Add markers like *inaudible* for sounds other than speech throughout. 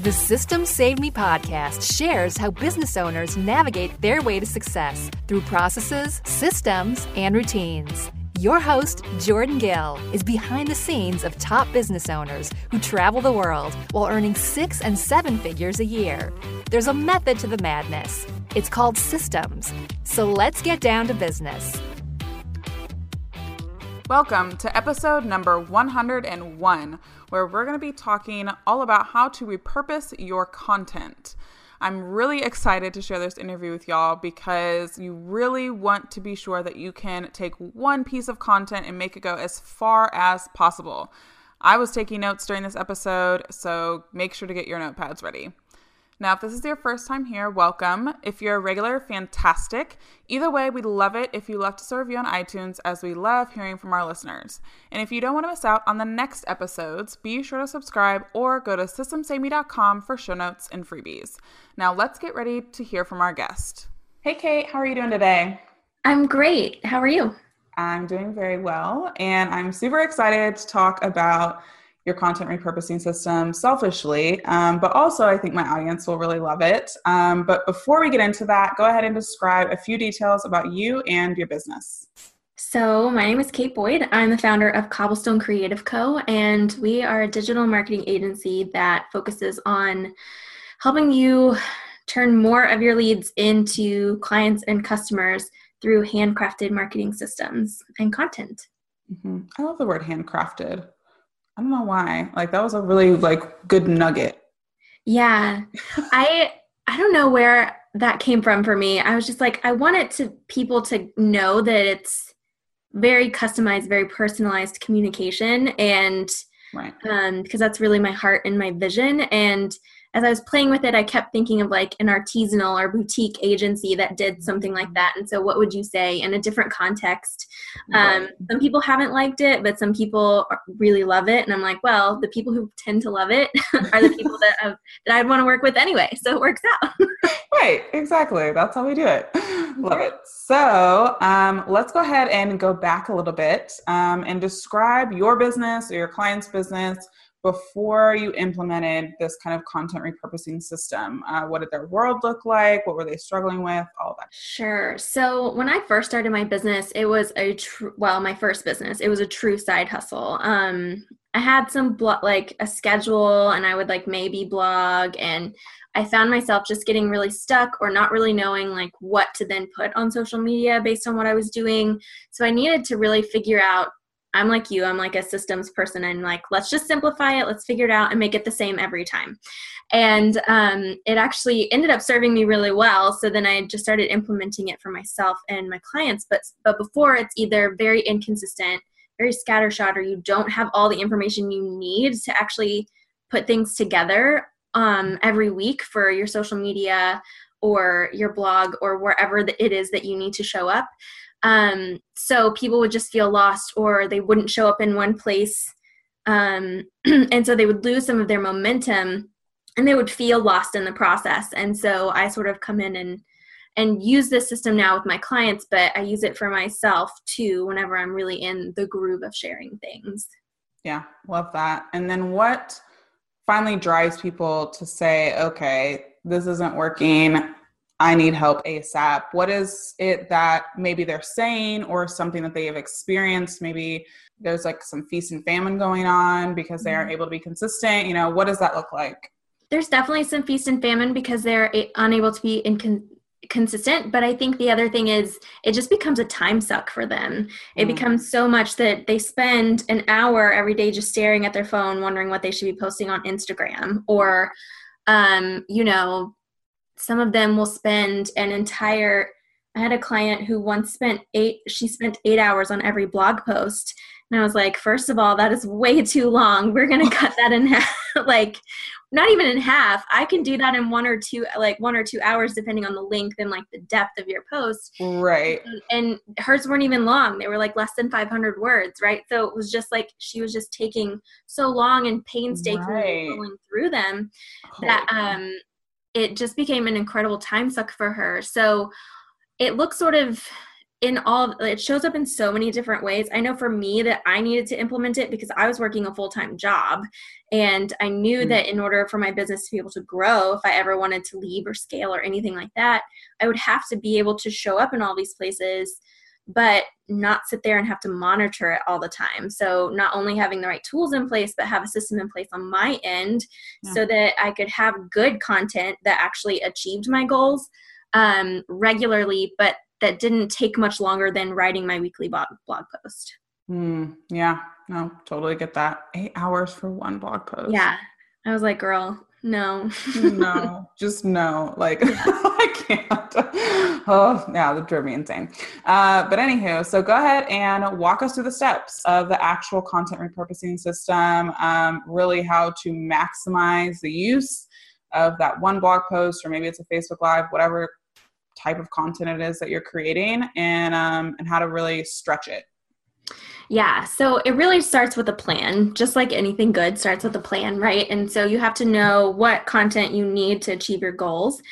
The Systems Saved Me podcast shares how business owners navigate their way to success through processes, systems, and routines. Your host, Jordan Gill, is behind the scenes of top business owners who travel the world while earning six and seven figures a year. There's a method to the madness. It's called systems. So let's get down to business. Welcome to episode number 101, where we're going to be talking all about how to repurpose your content. I'm really excited to share this interview with y'all because you really want to be sure that you can take one piece of content and make it go as far as possible. I was taking notes during this episode, so make sure to get your notepads ready. Now, if this is your first time here, welcome. If you're a regular, fantastic. Either way, we'd love it if you left us a review on iTunes, as we love hearing from our listeners. And if you don't want to miss out on the next episodes, be sure to subscribe or go to systemssavedme.com for show notes and freebies. Now, let's get ready to hear from our guest. Hey, Kate, how are you doing today? I'm great. How are you? I'm doing very well, and I'm super excited to talk about your content repurposing system selfishly, um, but also I think my audience will really love it. Um, but before we get into that, go ahead and describe a few details about you and your business. So, my name is Kate Boyd. I'm the founder of Cobblestone Creative Co., and we are a digital marketing agency that focuses on helping you turn more of your leads into clients and customers through handcrafted marketing systems and content. Mm-hmm. I love the word handcrafted. I don't know why. Like that was a really like good nugget. Yeah. I I don't know where that came from for me. I was just like I wanted to people to know that it's very customized, very personalized communication and right. um because that's really my heart and my vision and as I was playing with it, I kept thinking of like an artisanal or boutique agency that did something like that. And so, what would you say in a different context? Um, some people haven't liked it, but some people really love it. And I'm like, well, the people who tend to love it *laughs* are the people that have, that I'd want to work with anyway. So it works out. *laughs* right, exactly. That's how we do it. Love it. So um, let's go ahead and go back a little bit um, and describe your business or your client's business before you implemented this kind of content repurposing system? Uh, what did their world look like? What were they struggling with? All that. Sure. So when I first started my business, it was a true, well, my first business, it was a true side hustle. Um, I had some blo- like a schedule and I would like maybe blog and I found myself just getting really stuck or not really knowing like what to then put on social media based on what I was doing. So I needed to really figure out I'm like you, I'm like a systems person. and like, let's just simplify it, let's figure it out and make it the same every time. And um, it actually ended up serving me really well. So then I just started implementing it for myself and my clients. But but before it's either very inconsistent, very scattershot, or you don't have all the information you need to actually put things together um, every week for your social media or your blog or wherever it is that you need to show up. Um, so people would just feel lost or they wouldn't show up in one place. Um, *clears throat* and so they would lose some of their momentum and they would feel lost in the process. And so I sort of come in and and use this system now with my clients, but I use it for myself too whenever I'm really in the groove of sharing things. Yeah, love that. And then what finally drives people to say, okay, this isn't working. I need help ASAP? What is it that maybe they're saying or something that they have experienced? Maybe there's like some feast and famine going on because they aren't mm-hmm. able to be consistent. You know, what does that look like? There's definitely some feast and famine because they're unable to be inconsistent consistent but i think the other thing is it just becomes a time suck for them it mm. becomes so much that they spend an hour every day just staring at their phone wondering what they should be posting on instagram or um you know some of them will spend an entire i had a client who once spent eight she spent eight hours on every blog post. And i was like first of all that is way too long. We're going *laughs* to cut that in half *laughs* like not even in half. I can do that in one or two like one or two hours depending on the length and like the depth of your post. Right. And, and hers weren't even long. They were like less than 500 words right? So it was just like she was just taking so long and painstakingly right. going through them oh, that um it just became an incredible time suck for her. So it looks sort of in all it shows up in so many different ways i know for me that i needed to implement it because i was working a full-time job and i knew mm-hmm. that in order for my business to be able to grow if i ever wanted to leave or scale or anything like that i would have to be able to show up in all these places but not sit there and have to monitor it all the time so not only having the right tools in place but have a system in place on my end yeah. so that i could have good content that actually achieved my goals um, regularly but that didn't take much longer than writing my weekly blog, blog post. Mm, yeah, no, totally get that. Eight hours for one blog post. Yeah. I was like, girl, no. no, *laughs* just no. Like, yeah. *laughs* *laughs* Oh, yeah, that drove me insane. Uh, but anywho, so go ahead and walk us through the steps of the actual content repurposing system, um, really how to maximize the use of that one blog post, or maybe it's a Facebook Live, whatever type of content it is that you're creating and um, and how to really stretch it yeah, so it really starts with a plan. Just like anything good starts with a plan, right? And so you have to know what content you need to achieve your goals,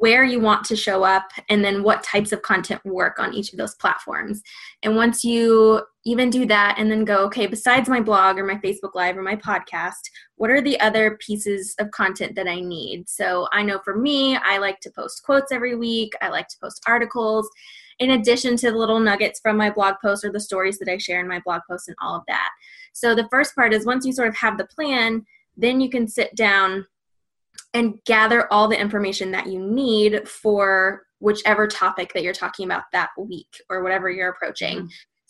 where you want to show up, and then what types of content work on each of those platforms. And once you even do that and then go, okay, besides my blog or my Facebook Live or my podcast, what are the other pieces of content that I need? So I know for me, I like to post quotes every week, I like to post articles in addition to the little nuggets from my blog posts or the stories that I share in my blog posts and all of that. So the first part is once you sort of have the plan, then you can sit down and gather all the information that you need for whichever topic that you're talking about that week or whatever you're approaching. Mm-hmm.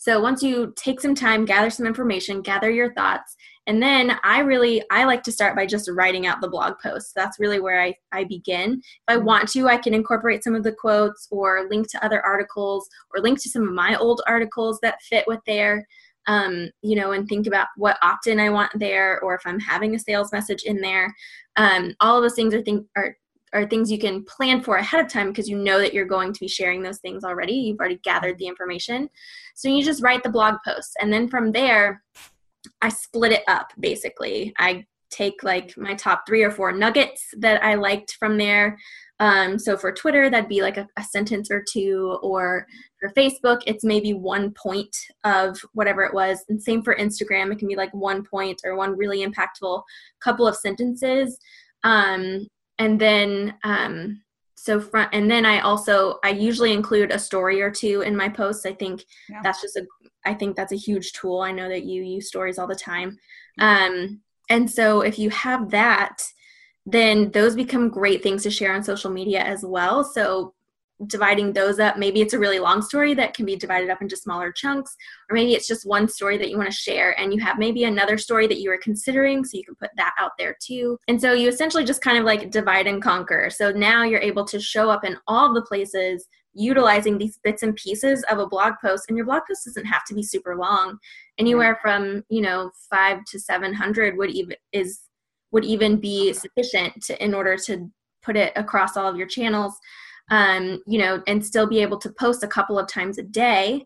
So once you take some time, gather some information, gather your thoughts, and then i really i like to start by just writing out the blog post that's really where i, I begin. If i mm-hmm. want to i can incorporate some of the quotes or link to other articles or link to some of my old articles that fit with there um, you know and think about what opt-in i want there or if i'm having a sales message in there. Um, all of those things are, think, are are things you can plan for ahead of time because you know that you're going to be sharing those things already. You've already gathered the information. So you just write the blog posts. And then from there, I split it up basically. I take like my top three or four nuggets that I liked from there. Um, so for Twitter, that'd be like a, a, sentence or two, or for Facebook, it's maybe one point of whatever it was. And same for Instagram, it can be like one point or one really impactful couple of sentences. Um, and then um, so front and then i also i usually include a story or two in my posts. I think yeah. that's just a i think that's a huge tool. I know that you use stories all the time. Um, and so if you have that then those become great things to share on social media as well. So dividing those up. Maybe it's a really long story that can be divided up into smaller chunks, or maybe it's just one story that you want to share and you have maybe another story that you are considering, so you can put that out there too. And so you essentially just kind of like divide and conquer. So now you're able to show up in all the places utilizing these bits and pieces of a blog post and your blog post doesn't have to be super long anywhere from you know five to seven hundred would even is would even be sufficient to, in order to put it across all of your channels um, you know, and still be able to post a couple of times a day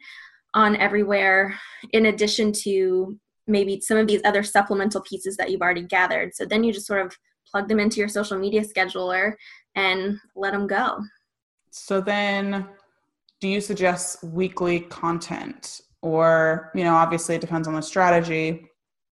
on everywhere, in addition to maybe some of these other supplemental pieces that you've already gathered. So then you just sort of plug them into your social media scheduler and let them go. So then, do you suggest weekly content? Or, you know, obviously it depends on the strategy,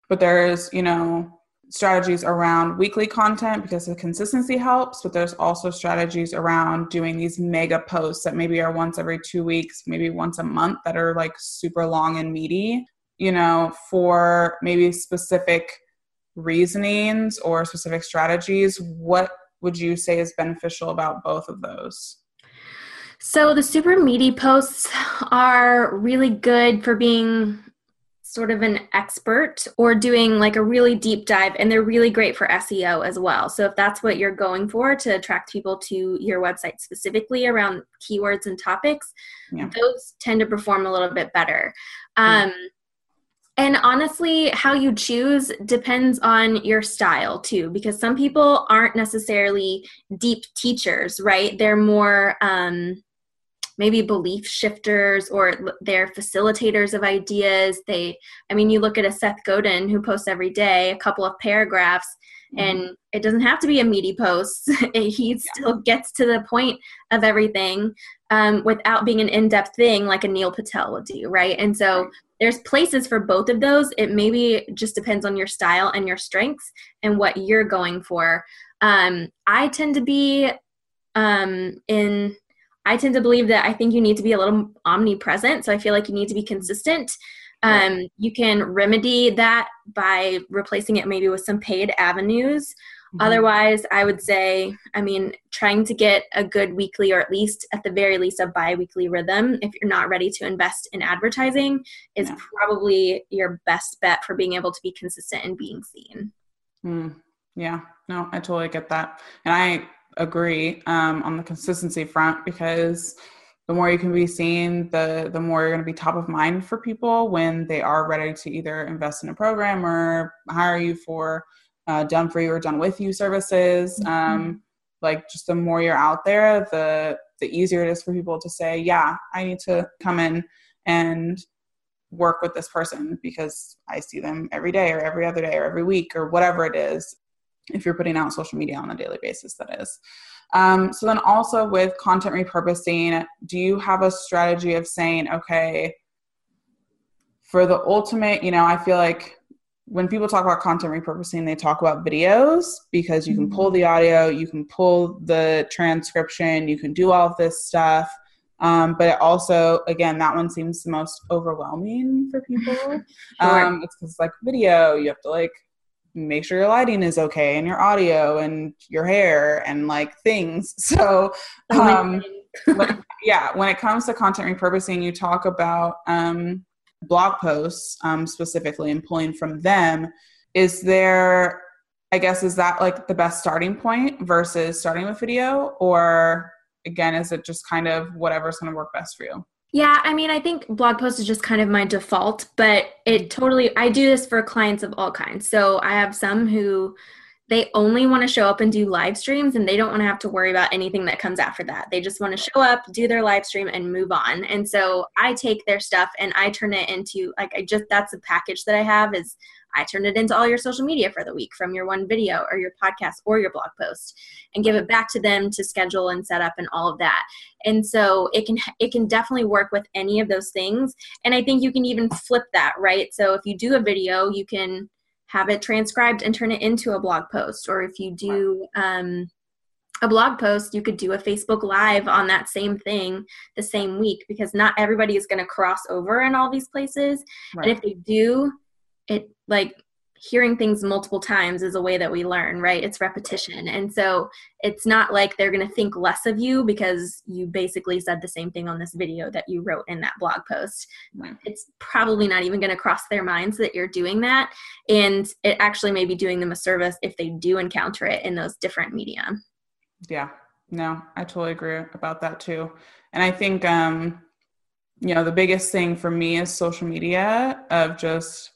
but there's, you know, strategies around weekly content because the consistency helps, but there's also strategies around doing these mega posts that maybe are once every two weeks, maybe once a month that are like super long and meaty, you know, for maybe specific reasonings or specific strategies. What would you say is beneficial about both of those? So the super meaty posts are really good for being sort of an expert or doing like a really deep dive and they're really great for SEO as well. So if that's what you're going for to attract people to your website specifically around keywords and topics, yeah. those tend to perform a little bit better. Um, And honestly, how you choose depends on your style too, because some people aren't necessarily deep teachers, right? They're more um, maybe belief shifters or they're facilitators of ideas. They, I mean, you look at a Seth Godin who posts every day a couple of paragraphs, mm-hmm. and it doesn't have to be a meaty post. *laughs* he yeah. still gets to the point of everything um, without being an in-depth thing like a Neil Patel would do, right? And so right. there's places for both of those. It maybe just depends on your style and your strengths and what you're going for. Um, I tend to be um, in. I tend to believe that I think you need to be a little omnipresent. So I feel like you need to be consistent. Um, you can remedy that by replacing it maybe with some paid avenues Mm-hmm. Otherwise, I would say, I mean, trying to get a good weekly or at least at the very least a bi weekly rhythm if you're not ready to invest in advertising is yeah. probably your best bet for being able to be consistent and being seen. Mm, yeah, no, I totally get that. And I agree um, on the consistency front because the more you can be seen, the the more you're going to be top of mind for people when they are ready to either invest in a program or hire you for uh, done for you or done with you services. Mm-hmm. Um, like just the more you're out there, the the easier it is for people to say, yeah, I need to come in and work with this person because I see them every day or every other day or every week or whatever it is. If you're putting out social media on a daily basis, that is. Um, so then also with content repurposing, do you have a strategy of saying, okay, for the ultimate, you know, I feel like when people talk about content repurposing, they talk about videos because you can pull the audio, you can pull the transcription, you can do all of this stuff. Um, but it also, again, that one seems the most overwhelming for people. *laughs* sure. um, it's because like video, you have to like make sure your lighting is okay and your audio and your hair and like things. *laughs* So, um, when, yeah, when it comes to content repurposing, you talk about um, blog posts um, specifically and pulling from them. Is there i guess is that like the best starting point versus starting with video? Or again is it just kind of whatever's going to work best for you yeah, I mean, I think blog post is just kind of my default, but it mm. totally, I do this for clients of all kinds. So I have some who they only want to show up and do live streams and they don't want to have to worry about anything that comes after that. They just want to show up, do their live stream and move on. And so I take their stuff and I turn it into like I just that's a package that I have is I turn it into all your social media for the week from your one video or your podcast or your blog post and give it back to them to schedule and set up and all of that. And so it can it can definitely work with any of those things. And I think you can even flip that, right? So if you do a video, you can have it transcribed and turn it into a blog post. Or if you do um, a blog post, you could do a Facebook Live on that same thing the same week because not everybody is going to cross over in all these places. Right. And if they do, it like hearing things multiple times is a way that we learn, right? It's repetition. And so it's not like they're going to think less of you because you basically said the same thing on this video that you wrote in that blog post. It's probably not even going to cross their minds that you're doing that. And it actually may be doing them a service if they do encounter it in those different media. Yeah. No, I totally agree about that too. And I think, um, you know, the biggest thing for me is social media of just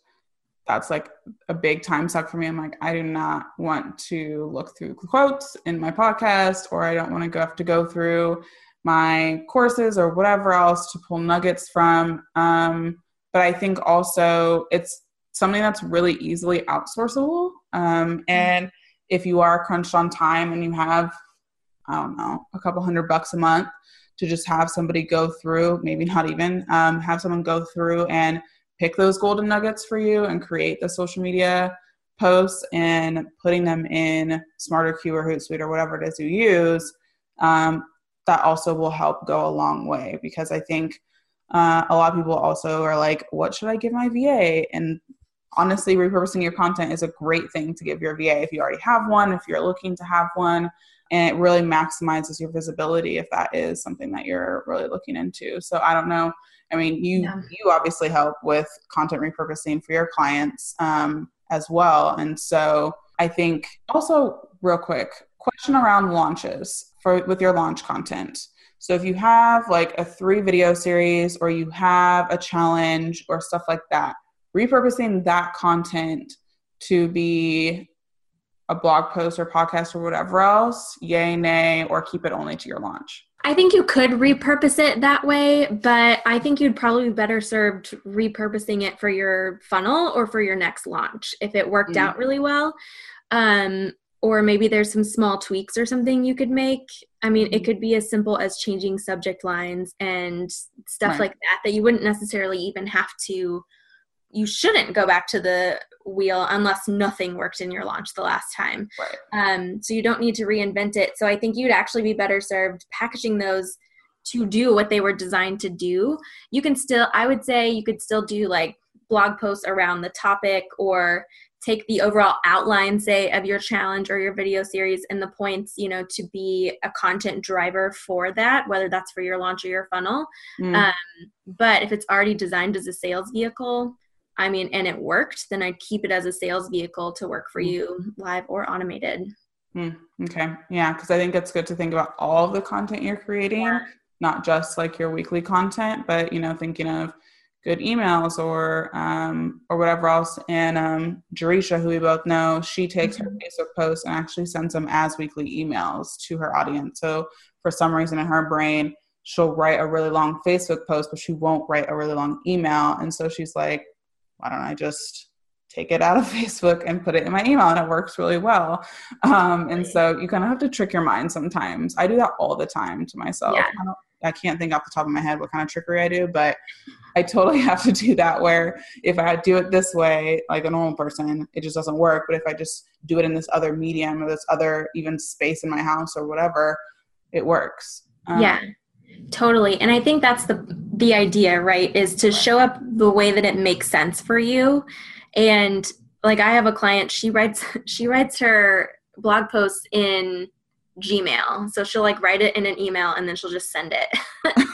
that's like a big time suck for me. I'm like, I do not want to look through quotes in my podcast, or I don't want to go have to go through my courses or whatever else to pull nuggets from. Um, but I think also it's something that's really easily outsourceable. Um, and if you are crunched on time and you have, I don't know, a couple hundred bucks a month to just have somebody go through, maybe not even, um, have someone go through and pick those golden nuggets for you and create the social media posts and putting them in SmarterQueue or Hootsuite or whatever it is you use, um, that also will help go a long way because I think uh, a lot of people also are like, what should I give my VA? And honestly, repurposing your content is a great thing to give your VA if you already have one, if you're looking to have one. And it really maximizes your visibility if that is something that you're really looking into. So I don't know I mean, you yeah. you obviously help with content repurposing for your clients um, as well, and so I think also real quick question around launches for with your launch content. So if you have like a three video series or you have a challenge or stuff like that, repurposing that content to be a blog post or podcast or whatever else, yay, nay, or keep it only to your launch? I think you could repurpose it that way, but I think you'd probably be better served repurposing it for your funnel or for your next launch if it worked mm-hmm. out really well. Um, or maybe there's some small tweaks or something you could make. I mean, it mm-hmm. could be as simple as changing subject lines and stuff right. like that, that you wouldn't necessarily even have to, you shouldn't go back to the wheel unless nothing worked in your launch the last time. Right. Um, so you don't need to reinvent it. So I think you'd actually be better served packaging those to do what they were designed to do. You can still, I would say, you could still do like blog posts around the topic or take the overall outline say of your challenge or your video series and the points you know to be a content driver for that whether that's for your launch or your funnel mm. um, but if it's already designed as a sales vehicle i mean and it worked then i'd keep it as a sales vehicle to work for mm. you live or automated mm. okay yeah because i think it's good to think about all of the content you're creating yeah. not just like your weekly content but you know thinking of good emails or um, or whatever else. And um, Jerisha, who we both know, she takes mm-hmm. her Facebook posts and actually sends them as weekly emails to her audience. So for some reason in her brain, she'll write a really long Facebook post, but she won't write a really long email. And so she's like, why don't I just take it out of *laughs* Facebook and put it in my email? And it works really well. Um, and so you kind of have to trick your mind sometimes. I do that all the time to myself. Yeah. I can't think off the top of my head what kind of trickery I do, but I totally *laughs* have to do that where if I do it this way, like a normal person, it just doesn't work. But if I just do it in this other medium or this other even space in my house or whatever, it works. Um, yeah, totally. And I think that's the the idea, right? Is to show up the way that it makes sense for you. And like I have a client, she writes *laughs* she writes her blog posts in Gmail. So she'll like write it in an email and then she'll just send it *laughs*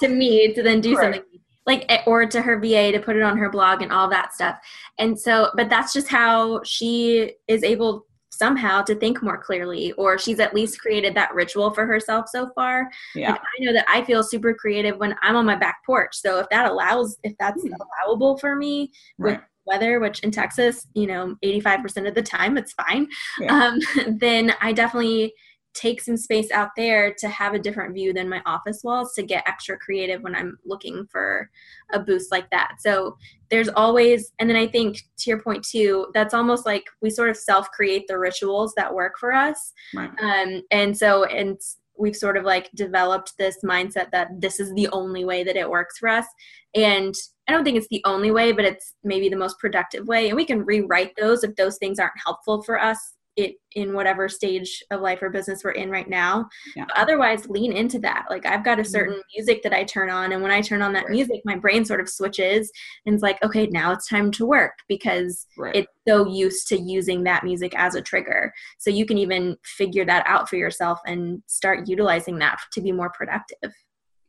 to me to then do right. something like eh, or to her VA to put it on her blog and all that stuff. And so but that's just how she is able somehow to think more clearly or she's at least created that ritual for herself so far yeah. Like, i know that i feel super creative when i'm on my back porch so if that allows if that's mm. allowable for me right. with weather, which in Texas, you know, 85% of the time it's fine, yeah. um, *laughs* then I definitely take some space out there to have a different view than my office walls to get extra creative when I'm looking for a boost like that. So there's always, and then I think to your point too, that's almost like we sort of self create the rituals that work for us. Right. Um, and so, and we've sort of like developed this mindset that this is the only way that it works for us. And I don't think it's the only way, but it's maybe the most productive way. And we can rewrite those if those things aren't helpful for us it in whatever stage of life or business we're in right now. Yeah. otherwise, lean into that. Like I've got a mm-hmm. certain mm-hmm. music that I turn on, and when I turn on that right. music, my brain sort of switches and it's like, okay, now it's time to work because right. it's so used to using that music as a trigger. So you can even figure that out for yourself and start utilizing that to be more productive.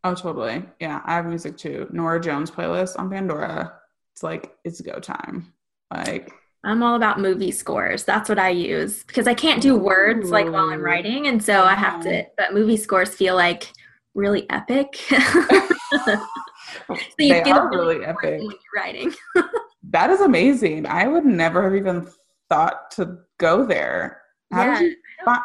Oh, totally. Yeah, I have music too. Norah Jones playlist on Pandora. It's like it's go time. Like I'm all about movie scores. That's what I use because I can't do words like while I'm writing, and so I have to. But movie scores feel like really epic. *laughs* so you they are really epic when you're writing. *laughs* that is amazing. I would never have even thought to go there. How yeah. did you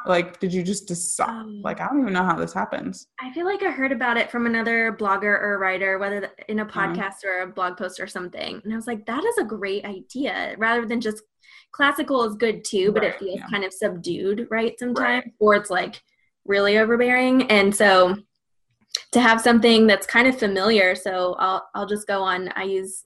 like did you just decide um, like i don't even know how this happens i feel like i heard about it from another blogger or writer whether in a mm-hmm. podcast mm-hmm. or a blog post or something and i was like that is a great idea rather than just classical is good too but right, it feels yeah. kind of subdued right sometimes right. or it's like really overbearing and so to have something that's kind of familiar so i'll i'll just go on i use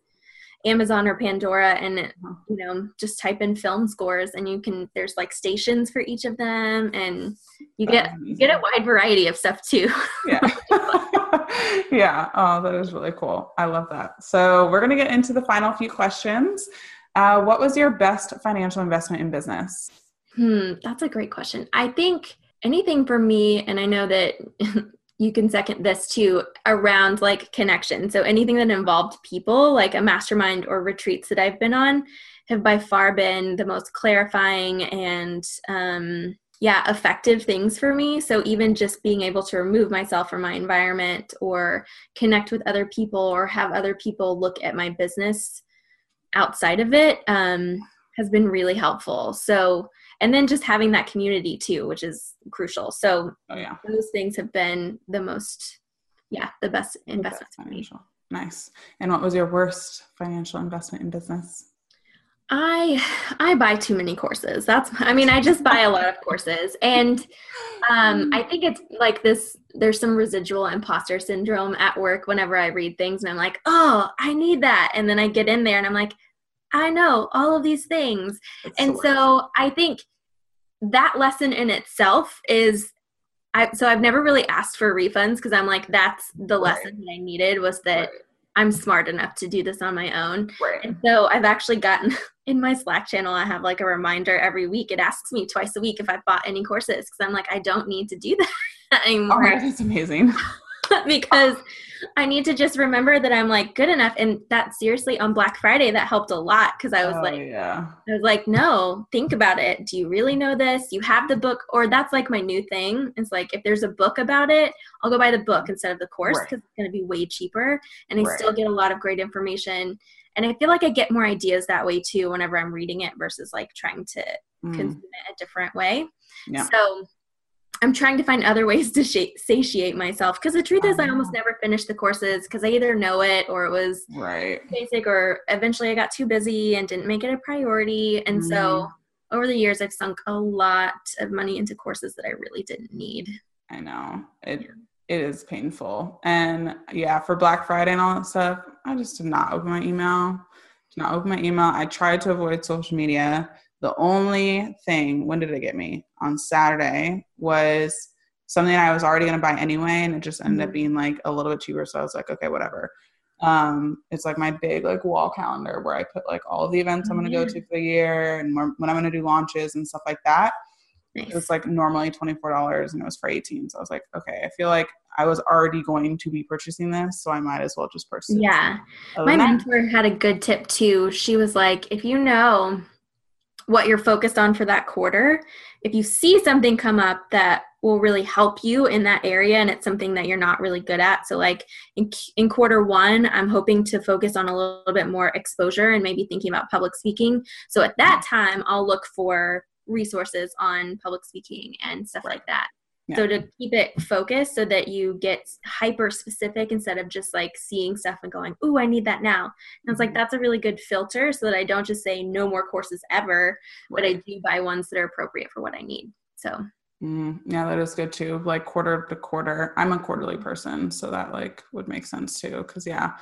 Amazon or Pandora and you know just type in film scores and you can there's like stations for each of them and you get you get a wide variety of stuff too. yeah. *laughs* *laughs* yeah. Oh, that is really cool. I love that. So we're gonna get into the final few questions. Uh, what was your best financial investment in business? Hmm, that's a great question. I think anything for me, and I know that *laughs* you can second this too around like connection. So anything that involved people, like a mastermind or retreats that I've been on, have by far been the most clarifying and um, yeah, effective things for me. So even just being able to remove myself from my environment or connect with other people or have other people look at my business outside of it um, has been really helpful. So and then just having that community too which is crucial. So oh yeah. those things have been the most yeah the best investment financial. Nice. And what was your worst financial investment in business? I I buy too many courses. That's I mean I just buy a lot of courses. And um I think it's like this there's some residual imposter syndrome at work whenever I read things and I'm like, "Oh, I need that." And then I get in there and I'm like, "I know all of these things." That's and so I think that lesson in itself is I so I've never really asked for refunds because I'm like that's the lesson right. that I needed was that right. I'm smart enough to do this on my own. Right. And so I've actually gotten *laughs* in my Slack channel, I have like a reminder every week. It asks me twice a week if I've bought any courses because I'm like, I don't need to do *laughs* that oh anymore. Oh, that's amazing. *laughs* *laughs* because I need to just remember that I'm like good enough. And that seriously on Black Friday, that helped a lot because I was oh, like, yeah. I was like, no, think about it. Do you really know this? You have the book, or that's like my new thing. It's like if there's a book about it, I'll go buy the book instead of the course because right. it's going to be way cheaper. And I right. still get a lot of great information. And I feel like I get more ideas that way too whenever I'm reading it versus like trying to mm. consume it a different way. Yeah. So I'm trying to find other ways to sh- satiate myself because the truth is, I almost never finished the courses because I either know it or it was right basic, or eventually I got too busy and didn't make it a priority. And mm. so mm-hmm. over the years, I've sunk a lot of money into courses that I really didn't need. I know it. It is painful, and yeah, for Black Friday and all that stuff, I just did not open my email. Did not open my email. I tried to avoid social media the only thing, when did it get me? On Saturday was something I was already going to buy anyway, and it just ended mm-hmm. up being like a little bit cheaper. So I was like, okay, whatever. Um, it's like my big like wall calendar where I put like all of the events I'm going to go to for the year and when I'm going to do launches and stuff like that. Nice. It was like normally $24 and it was for 18. So I was like, okay, I feel like I was already going to be purchasing this, so I might as well just purchase Yeah. My mentor had a good tip too. She was like, if you know what you're focused on for that quarter. If you see something come up that will really help you in that area and it's something that you're not really good at. So like in, in quarter 1, I'm hoping to focus on a little bit more exposure and maybe thinking about public speaking. So at that time, I'll look for resources on public speaking and stuff right. like that. Yeah. So to keep it focused so that you get hyper specific instead of just like seeing stuff and going, "Ooh, I need that now." And it's like mm-hmm. that's a really good filter so that I don't just say no more courses ever, right. but I do buy ones that are appropriate for what I need. So mm, yeah, that is good too. Like quarter to quarter. I'm a quarterly person, so that like would make sense too. Because yeah,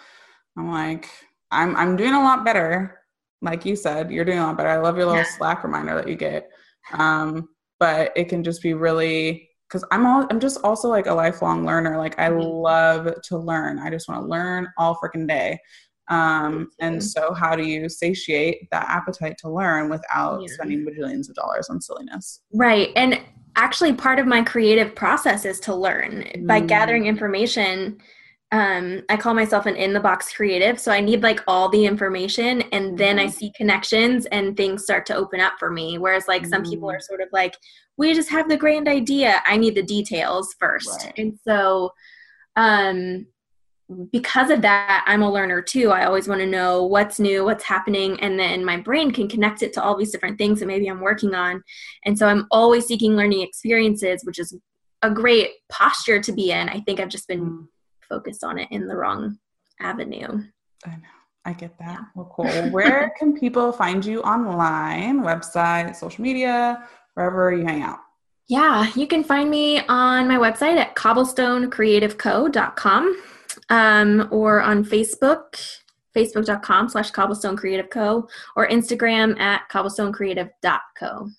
I'm like I'm I'm doing a lot better. Like you said, you're doing a lot better. I love your little yeah. Slack reminder that you get. Um, but it can just be really because I'm all I'm just also like a lifelong learner. Like I mm-hmm. love to learn. I just want to learn all freaking day. Um, and so how do you satiate that appetite to learn without yeah. spending bajillions of dollars on silliness? Right. And actually part of my creative process is to learn mm. by gathering information um, I call myself an in the box creative. So I need like all the information and then I mm-hmm. see connections and things start to open up for me. Whereas like some people are mm. sort of like, we just have the grand idea. I need the details first. Right. And so um, because of that, I'm a learner too. I always want to know what's new, what's happening, and then my brain can connect it to all these different things that maybe I'm working on. And so I'm always seeking learning experiences, which is a great posture to be in. I think I've just been mm focused on it in the wrong avenue. I know. I get that. Yeah. Well, cool. Where *laughs* can people find you online, website, social media, wherever you hang out? Yeah, you can find me on my website at cobblestonecreativeco.com um, or on Facebook, facebook.com slash cobblestonecreativeco or Instagram at cobblestonecreative.co.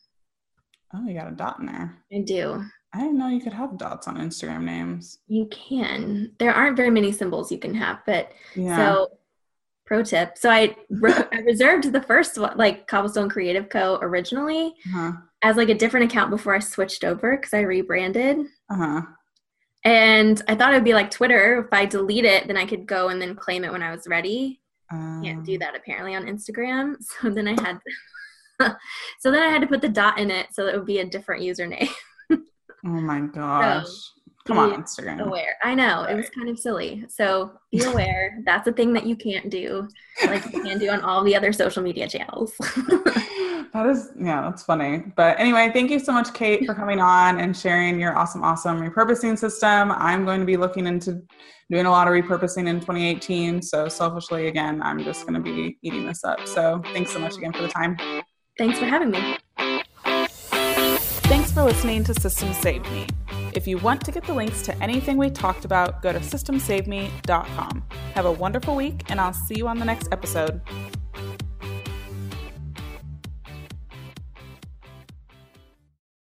Oh, you got a dot in there. I do. I didn't know you could have dots on Instagram names. You can. There aren't very many symbols you can have, but yeah. so pro tip. So I, *laughs* I reserved the first one, like Cobblestone Creative Co. originally uh-huh. as like a different account before I switched over because I rebranded. Uh huh. And I thought it would be like Twitter. If I delete it, then I could go and then claim it when I was ready. Um, Can't do that apparently on Instagram. *laughs* So then I had, *laughs* so then I had to put the dot in it so that it would be a different username. Oh my gosh. So, Come on, Instagram. Aware. I know right. it was kind of silly. So be *laughs* aware. that's a thing that you can't do, like you can do on all the other social media channels. *laughs* that is, yeah, that's funny. But anyway, thank you so much, Kate, for coming on and sharing your awesome, awesome repurposing system. I'm going to be looking into doing a lot of repurposing in 2018. So selfishly, again, I'm just going to be eating this up. So thanks so much again for the time. Thanks for having me. For listening to Systems Saved Me. If you want to get the links to anything we talked about, go to systemssavedme.com. Have a wonderful week, and I'll see you on the next episode.